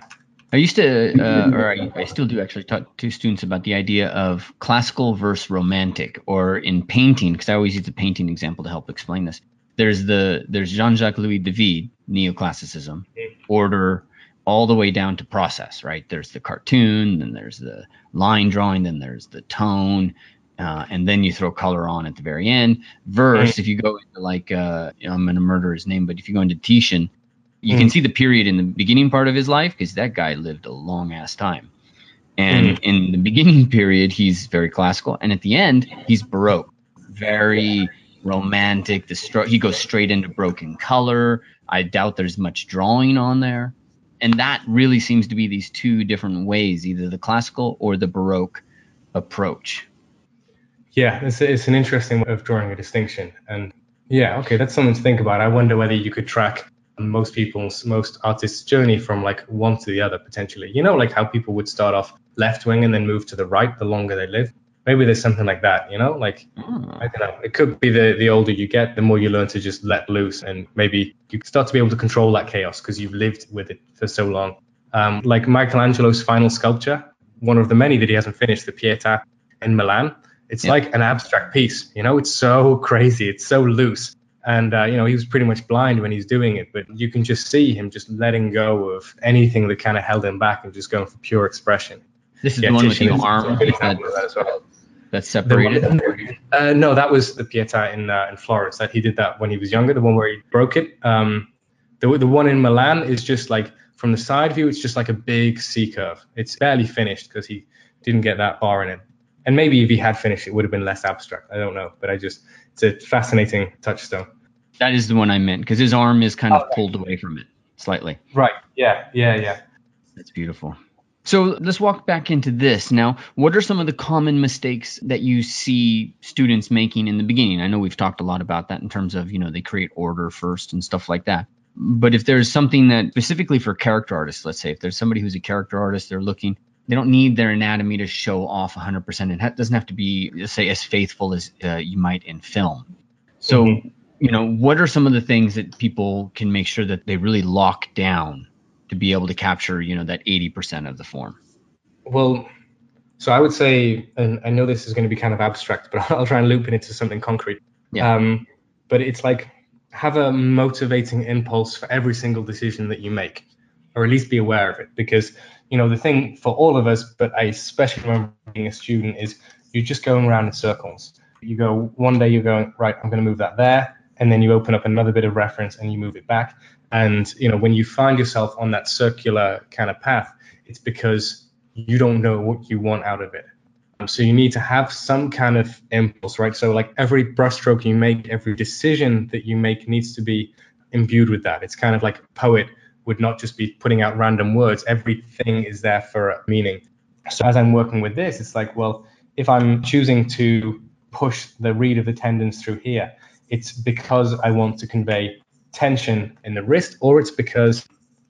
I used to, uh, or I, I, still do actually talk to students about the idea of classical versus romantic, or in painting, because I always use the painting example to help explain this there's the there's Jean-Jacques Louis David neoclassicism order all the way down to process right there's the cartoon then there's the line drawing then there's the tone uh, and then you throw color on at the very end verse mm. if you go into like uh, i'm going to murder his name but if you go into titian you mm. can see the period in the beginning part of his life because that guy lived a long ass time and mm. in the beginning period he's very classical and at the end he's baroque very romantic. The stro- he goes straight into broken color. I doubt there's much drawing on there, and that really seems to be these two different ways, either the classical or the baroque approach. Yeah, it's, it's an interesting way of drawing a distinction, and yeah, okay, that's something to think about. I wonder whether you could track most people's most artists' journey from like one to the other potentially. You know, like how people would start off left wing and then move to the right the longer they live maybe there's something like that, you know, like mm. I don't know. It could be the the older you get, the more you learn to just let loose, and maybe you start to be able to control that chaos because you've lived with it for so long. Um, like Michelangelo's final sculpture, one of the many that he hasn't finished, the Pietà in Milan. It's yeah. like an abstract piece, you know. It's so crazy, it's so loose, and uh, you know he was pretty much blind when he's doing it, but you can just see him just letting go of anything that kind of held him back and just going for pure expression. This is yeah, the one with the arm. That, well. That's separated. uh, no, that was the Pietà in uh, in Florence. That he did that when he was younger. The one where he broke it. Um, the the one in Milan is just like from the side view. It's just like a big C curve. It's barely finished because he didn't get that far in it. And maybe if he had finished, it would have been less abstract. I don't know, but I just it's a fascinating touchstone. That is the one I meant because his arm is kind of pulled away from it slightly. Right. Yeah. Yeah. Yeah. That's beautiful. So let's walk back into this. Now, what are some of the common mistakes that you see students making in the beginning? I know we've talked a lot about that in terms of, you know, they create order first and stuff like that. But if there's something that specifically for character artists, let's say if there's somebody who's a character artist, they're looking, they don't need their anatomy to show off 100%. It doesn't have to be, say, as faithful as uh, you might in film. So, mm-hmm. You know, what are some of the things that people can make sure that they really lock down to be able to capture, you know, that 80% of the form? Well, so I would say, and I know this is going to be kind of abstract, but I'll try and loop it into something concrete. Yeah. Um, but it's like have a motivating impulse for every single decision that you make, or at least be aware of it. Because, you know, the thing for all of us, but I especially remember being a student, is you're just going around in circles. You go, one day you're going, right, I'm going to move that there. And then you open up another bit of reference and you move it back. And, you know, when you find yourself on that circular kind of path, it's because you don't know what you want out of it. Um, so you need to have some kind of impulse, right? So like every brushstroke you make, every decision that you make needs to be imbued with that. It's kind of like a poet would not just be putting out random words. Everything is there for a meaning. So as I'm working with this, it's like, well, if I'm choosing to push the read of the tendons through here, it's because I want to convey tension in the wrist, or it's because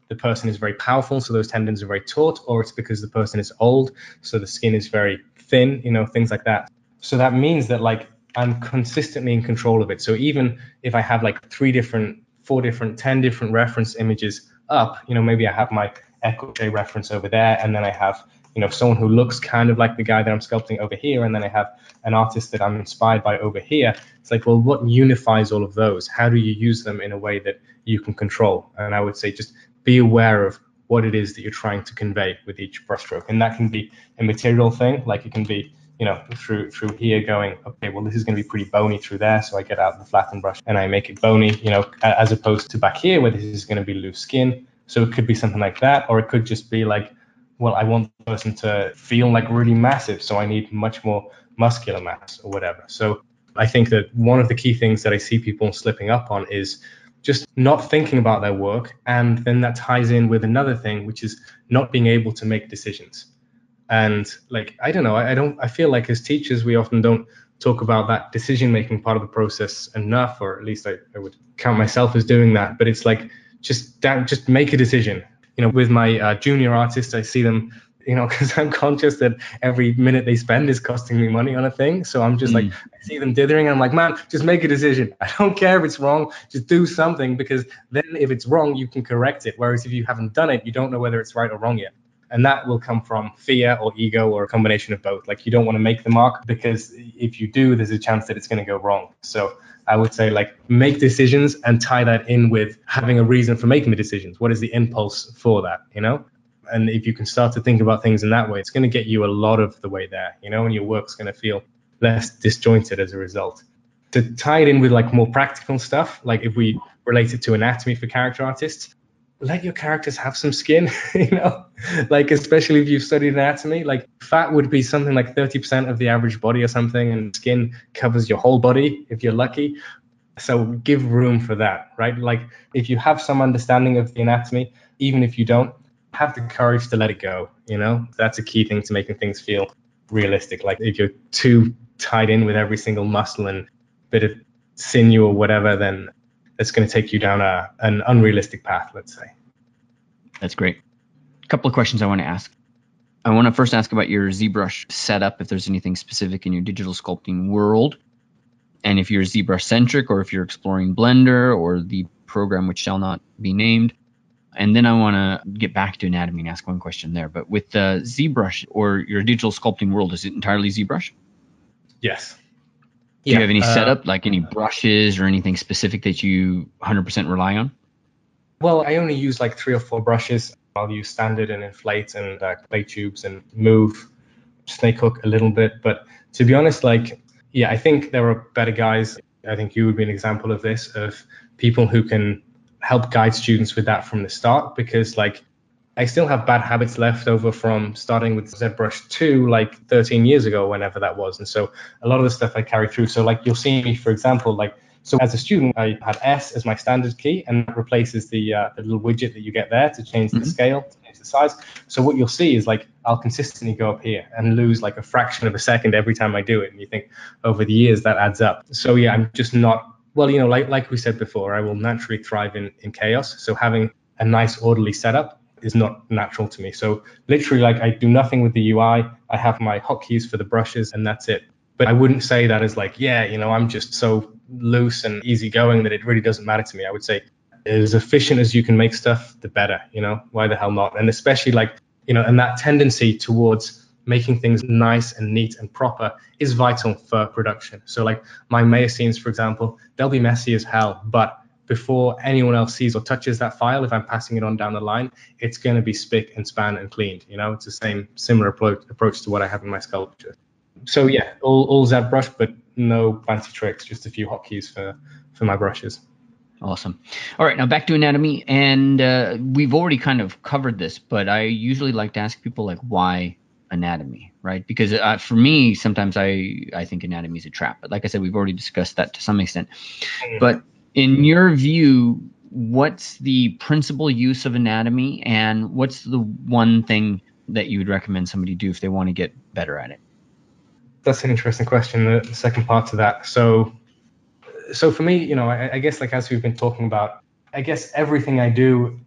the person is very powerful, so those tendons are very taut, or it's because the person is old, so the skin is very thin, you know, things like that. So that means that like I'm consistently in control of it. So even if I have like three different, four different, 10 different reference images up, you know, maybe I have my écorché reference over there, and then I have, you know, someone who looks kind of like the guy that I'm sculpting over here, and then I have an artist that I'm inspired by over here. It's like, well, what unifies all of those? How do you use them in a way that you can control? And I would say just be aware of what it is that you're trying to convey with each brushstroke. And that can be a material thing, like it can be, you know, through through here going, okay, well, this is going to be pretty bony through there. So I get out the flatten brush and I make it bony, you know, as opposed to back here where this is going to be loose skin. So it could be something like that, or it could just be like, well, I want the person to feel like really massive. So I need much more muscular mass or whatever. So I think that one of the key things that I see people slipping up on is just not thinking about their work. And then that ties in with another thing, which is not being able to make decisions. And like, I don't know, I, I don't, I feel like as teachers, we often don't talk about that decision making part of the process enough, or at least I, I would count myself as doing that. But it's like, just just make a decision. You know, with my uh, junior artists, I see them you know, because I'm conscious that every minute they spend is costing me money on a thing. So I'm just mm. like, I see them dithering, and I'm like, man, just make a decision. I don't care if it's wrong, just do something because then if it's wrong, you can correct it. Whereas if you haven't done it, you don't know whether it's right or wrong yet. And that will come from fear or ego or a combination of both. Like you don't want to make the mark because if you do, there's a chance that it's going to go wrong. So I would say like make decisions and tie that in with having a reason for making the decisions. What is the impulse for that? You know? And if you can start to think about things in that way, it's going to get you a lot of the way there, you know, and your work's going to feel less disjointed as a result. To tie it in with like more practical stuff, like if we relate it to anatomy for character artists, let your characters have some skin, you know, like especially if you've studied anatomy, like fat would be something like 30% of the average body or something, and skin covers your whole body if you're lucky. So give room for that, right? Like if you have some understanding of the anatomy, even if you don't, have the courage to let it go. You know, that's a key thing to making things feel realistic. Like if you're too tied in with every single muscle and bit of sinew or whatever, then it's going to take you down a, an unrealistic path, let's say. That's great. A couple of questions I want to ask. I want to first ask about your ZBrush setup, if there's anything specific in your digital sculpting world, and if you're ZBrush centric or if you're exploring Blender or the program which shall not be named. And then I want to get back to anatomy and ask one question there. But with the ZBrush or your digital sculpting world, is it entirely ZBrush? Yes. Do yeah, you have any uh, setup, like any brushes or anything specific that you 100% rely on? Well, I only use like three or four brushes. I'll use standard and inflate and uh, clay tubes and move, snake hook a little bit. But to be honest, like, yeah, I think there are better guys. I think you would be an example of this, of people who can help guide students with that from the start because like I still have bad habits left over from starting with ZBrush 2 like 13 years ago, whenever that was. And so a lot of the stuff I carry through. So like you'll see me, for example, like so as a student, I had S as my standard key, and that replaces the, uh, the little widget that you get there to change the mm-hmm. scale, to change the size. So what you'll see is like I'll consistently go up here and lose like a fraction of a second every time I do it. And you think over the years that adds up. So yeah, I'm just not well, you know, like like we said before, I will naturally thrive in in chaos. So having a nice orderly setup is not natural to me. So literally, like I do nothing with the UI. I have my hotkeys for the brushes, and that's it. But I wouldn't say that as like, yeah, you know, I'm just so loose and easygoing that it really doesn't matter to me. I would say as efficient as you can make stuff, the better, you know, why the hell not? And especially like, you know, and that tendency towards making things nice and neat and proper is vital for production. So like my Maya scenes, for example, they'll be messy as hell, but before anyone else sees or touches that file, if I'm passing it on down the line, it's going to be spick and span and cleaned. You know, it's the same similar approach, approach to what I have in my sculpture so yeah, all, all ZBrush, but no fancy tricks, just a few hotkeys for, for my brushes. Awesome. All right, now back to anatomy, and uh, we've already kind of covered this, but I usually like to ask people like why anatomy, right? Because uh, for me, sometimes I I think anatomy is a trap, but like I said, we've already discussed that to some extent. Mm-hmm. But in your view, what's the principal use of anatomy, and what's the one thing that you would recommend somebody do if they want to get better at it? that's an interesting question. The, second part to that. So, so for me, you know, I, I, guess like as we've been talking about, I guess everything I do,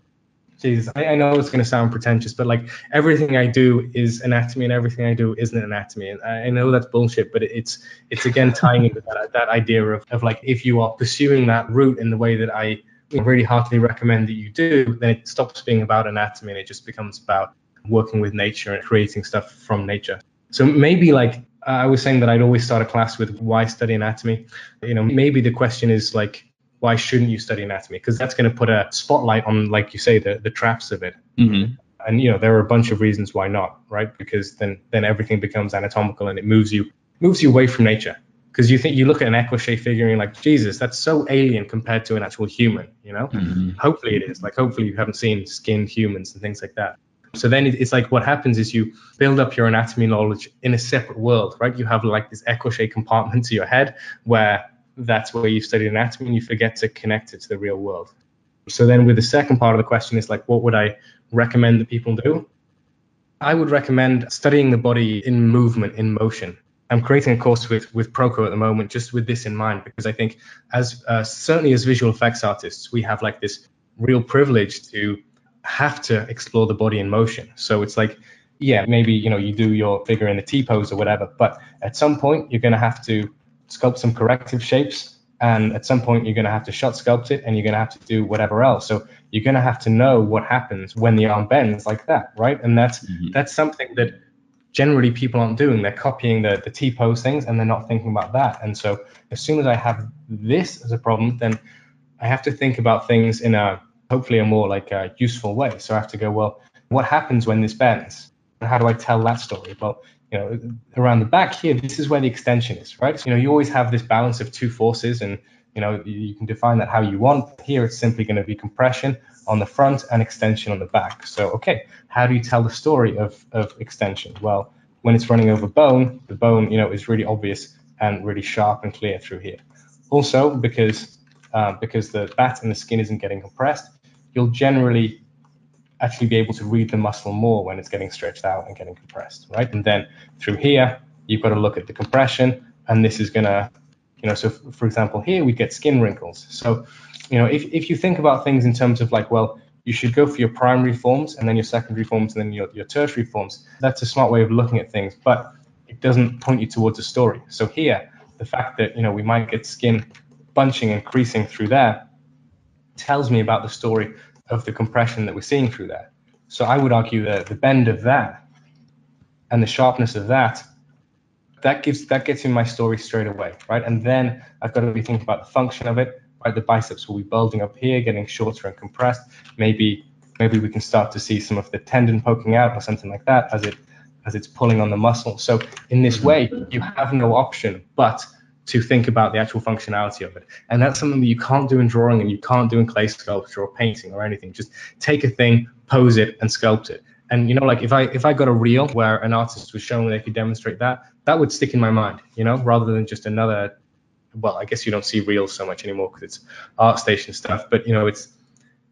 Jesus, I, I know it's going to sound pretentious, but like everything I do is anatomy, and everything I do isn't anatomy. And I, I know that's bullshit, but it's it's again tying into that that idea of of like if you are pursuing that route in the way that I really heartily recommend that you do, then it stops being about anatomy and it just becomes about working with nature and creating stuff from nature. So maybe like I was saying that I'd always start a class with why study anatomy. You know, maybe the question is like, why shouldn't you study anatomy? Because that's going to put a spotlight on, like you say, the, the traps of it. Mm-hmm. And you know, there are a bunch of reasons why not, right? Because then then everything becomes anatomical and it moves you moves you away from nature. Because you think you look at an écorché figure and you're like, Jesus, that's so alien compared to an actual human, you know? Mm-hmm. Hopefully it is. Like hopefully you haven't seen skinned humans and things like that. So then it's like what happens is you build up your anatomy knowledge in a separate world, right? You have like this écorché compartment to your head where that's where you study anatomy and you forget to connect it to the real world. So then with the second part of the question is like, what would I recommend that people do? I would recommend studying the body in movement, in motion. I'm creating a course with with Proko at the moment, just with this in mind, because I think as uh, certainly as visual effects artists, we have like this real privilege to have to explore the body in motion. So it's like, yeah, maybe you know you do your figure in a T pose or whatever, but at some point you're going to have to sculpt some corrective shapes, and at some point you're going to have to shot sculpt it, and you're going to have to do whatever else. So you're going to have to know what happens when the arm bends like that, right? And that's mm-hmm. that's something that generally people aren't doing. They're copying the the T pose things, and they're not thinking about that. And so as soon as I have this as a problem, then I have to think about things in a hopefully a more like a useful way. So I have to go, well, what happens when this bends? And how do I tell that story? Well, you know, around the back here, this is where the extension is, right? So, you know, you always have this balance of two forces and, you know, you can define that how you want. Here, it's simply going to be compression on the front and extension on the back. So, okay, how do you tell the story of, of extension? Well, when it's running over bone, the bone, you know, is really obvious and really sharp and clear through here. Also, because uh, because the bat and the skin isn't getting compressed, you'll generally actually be able to read the muscle more when it's getting stretched out and getting compressed, right? And then through here, you've got to look at the compression, and this is gonna, you know, so f- for example, here we get skin wrinkles. So, you know, if, if you think about things in terms of like, well, you should go for your primary forms and then your secondary forms and then your, your tertiary forms. That's a smart way of looking at things, but it doesn't point you towards a story. So here, the fact that, you know, we might get skin bunching and creasing through there tells me about the story of the compression that we're seeing through that. So I would argue that the bend of that and the sharpness of that, that gives that gets in my story straight away, right? And then I've got to be thinking about the function of it, right? The biceps will be bulging up here, getting shorter and compressed. Maybe maybe we can start to see some of the tendon poking out or something like that as it as it's pulling on the muscle. So in this mm-hmm. way, you have no option but to think about the actual functionality of it. And that's something that you can't do in drawing and you can't do in clay sculpture or painting or anything. Just take a thing, pose it, and sculpt it. And you know, like if I if I got a reel where an artist was showing they could demonstrate that, that would stick in my mind, you know, rather than just another. Well, I guess you don't see reels so much anymore because it's ArtStation stuff. But you know, it's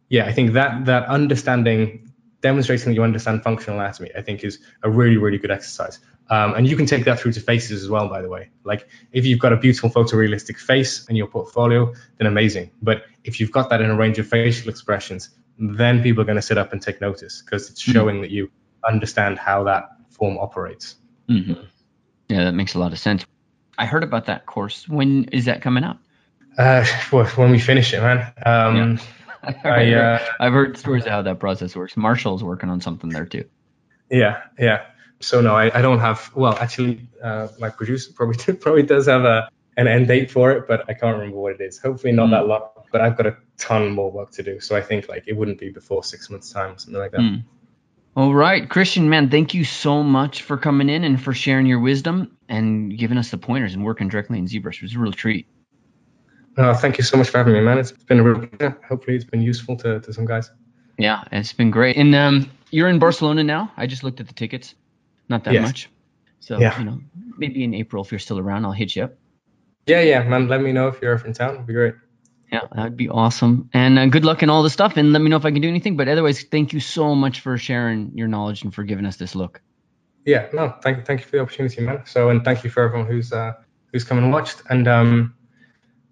yeah, I think that that understanding, demonstrating that you understand functional anatomy, I think is a really really good exercise. Um, and you can take that through to faces as well, by the way. Like if you've got a beautiful photorealistic face in your portfolio, then amazing. But if you've got that in a range of facial expressions, then people are going to sit up and take notice because it's hmm. showing mm-hmm. that you understand how that form operates. Mm-hmm. Yeah, that makes a lot of sense. I heard about that course. When is that coming up? Uh, well, when we finish it, man. Um, yeah. I, uh, I've heard stories of how that process works. Marshall's working on something there too. Yeah, yeah so no, I, I don't have. Well, actually, uh, my producer probably probably does have a an end date for it, but I can't remember what it is. Hopefully not mm. that long. But I've got a ton more work to do, so I think like it wouldn't be before six months time, or something like that. Mm. All right, Christian, man, thank you so much for coming in and for sharing your wisdom and giving us the pointers and working directly in ZBrush. It was a real treat. Uh, thank you so much for having me, man. It's been a real pleasure. Hopefully, it's been useful to, to some guys. Yeah, it's been great. And um, you're in Barcelona now. I just looked at the tickets not that yes. much. So yeah. you know, maybe in April if you're still around, I'll hit you up. Yeah, yeah, man. Let me know if you're in town. It'd be great. Yeah, that'd be awesome. And uh, good luck in all the stuff. And let me know if I can do anything. But otherwise, thank you so much for sharing your knowledge and for giving us this look. Yeah, no, thank thank you for the opportunity, man. So, and thank you for everyone who's uh, who's come and watched. And um,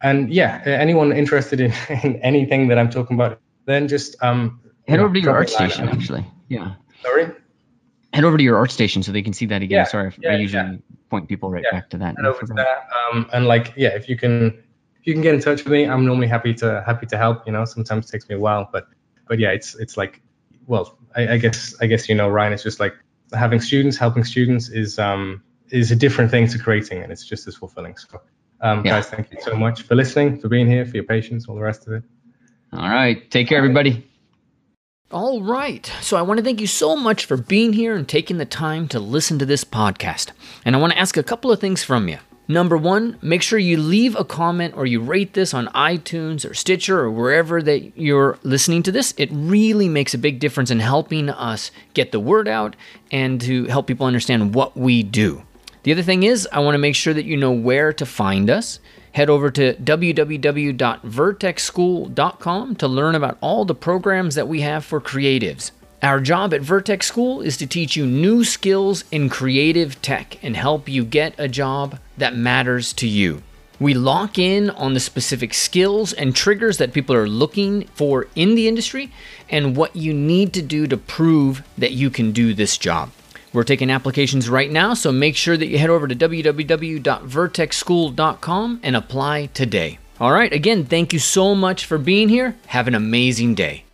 and yeah, anyone interested in, in anything that I'm talking about, then just um, head over to your ArtStation. Actually, yeah. Sorry head over to your ArtStation so they can see that again. Yeah, Sorry, yeah, I usually yeah. point people right back to that. Head over to that. Um, and like, yeah, if you can, if you can get in touch with me, I'm normally happy to happy to help. You know, sometimes it takes me a while, but but yeah, it's it's like, well, I, I guess I guess you know, Ryan. It's just like having students, helping students is um is a different thing to creating, and it's just as fulfilling. So, um, guys, thank you so much for listening, for being here, for your patience, all the rest of it. All right, take care, everybody. All right. So I want to thank you so much for being here and taking the time to listen to this podcast. And I want to ask a couple of things from you. Number one, make sure you leave a comment or you rate this on iTunes or Stitcher or wherever that you're listening to this. It really makes a big difference in helping us get the word out and to help people understand what we do. The other thing is, I want to make sure that you know where to find us head over to www.vertexschool.com to learn about all the programs that we have for creatives. Our job at Vertex School is to teach you new skills in creative tech and help you get a job that matters to you. We lock in on the specific skills and triggers that people are looking for in the industry and what you need to do to prove that you can do this job. We're taking applications right now, so make sure that you head over to www.vertexschool.com and apply today. All right, again, thank you so much for being here. Have an amazing day.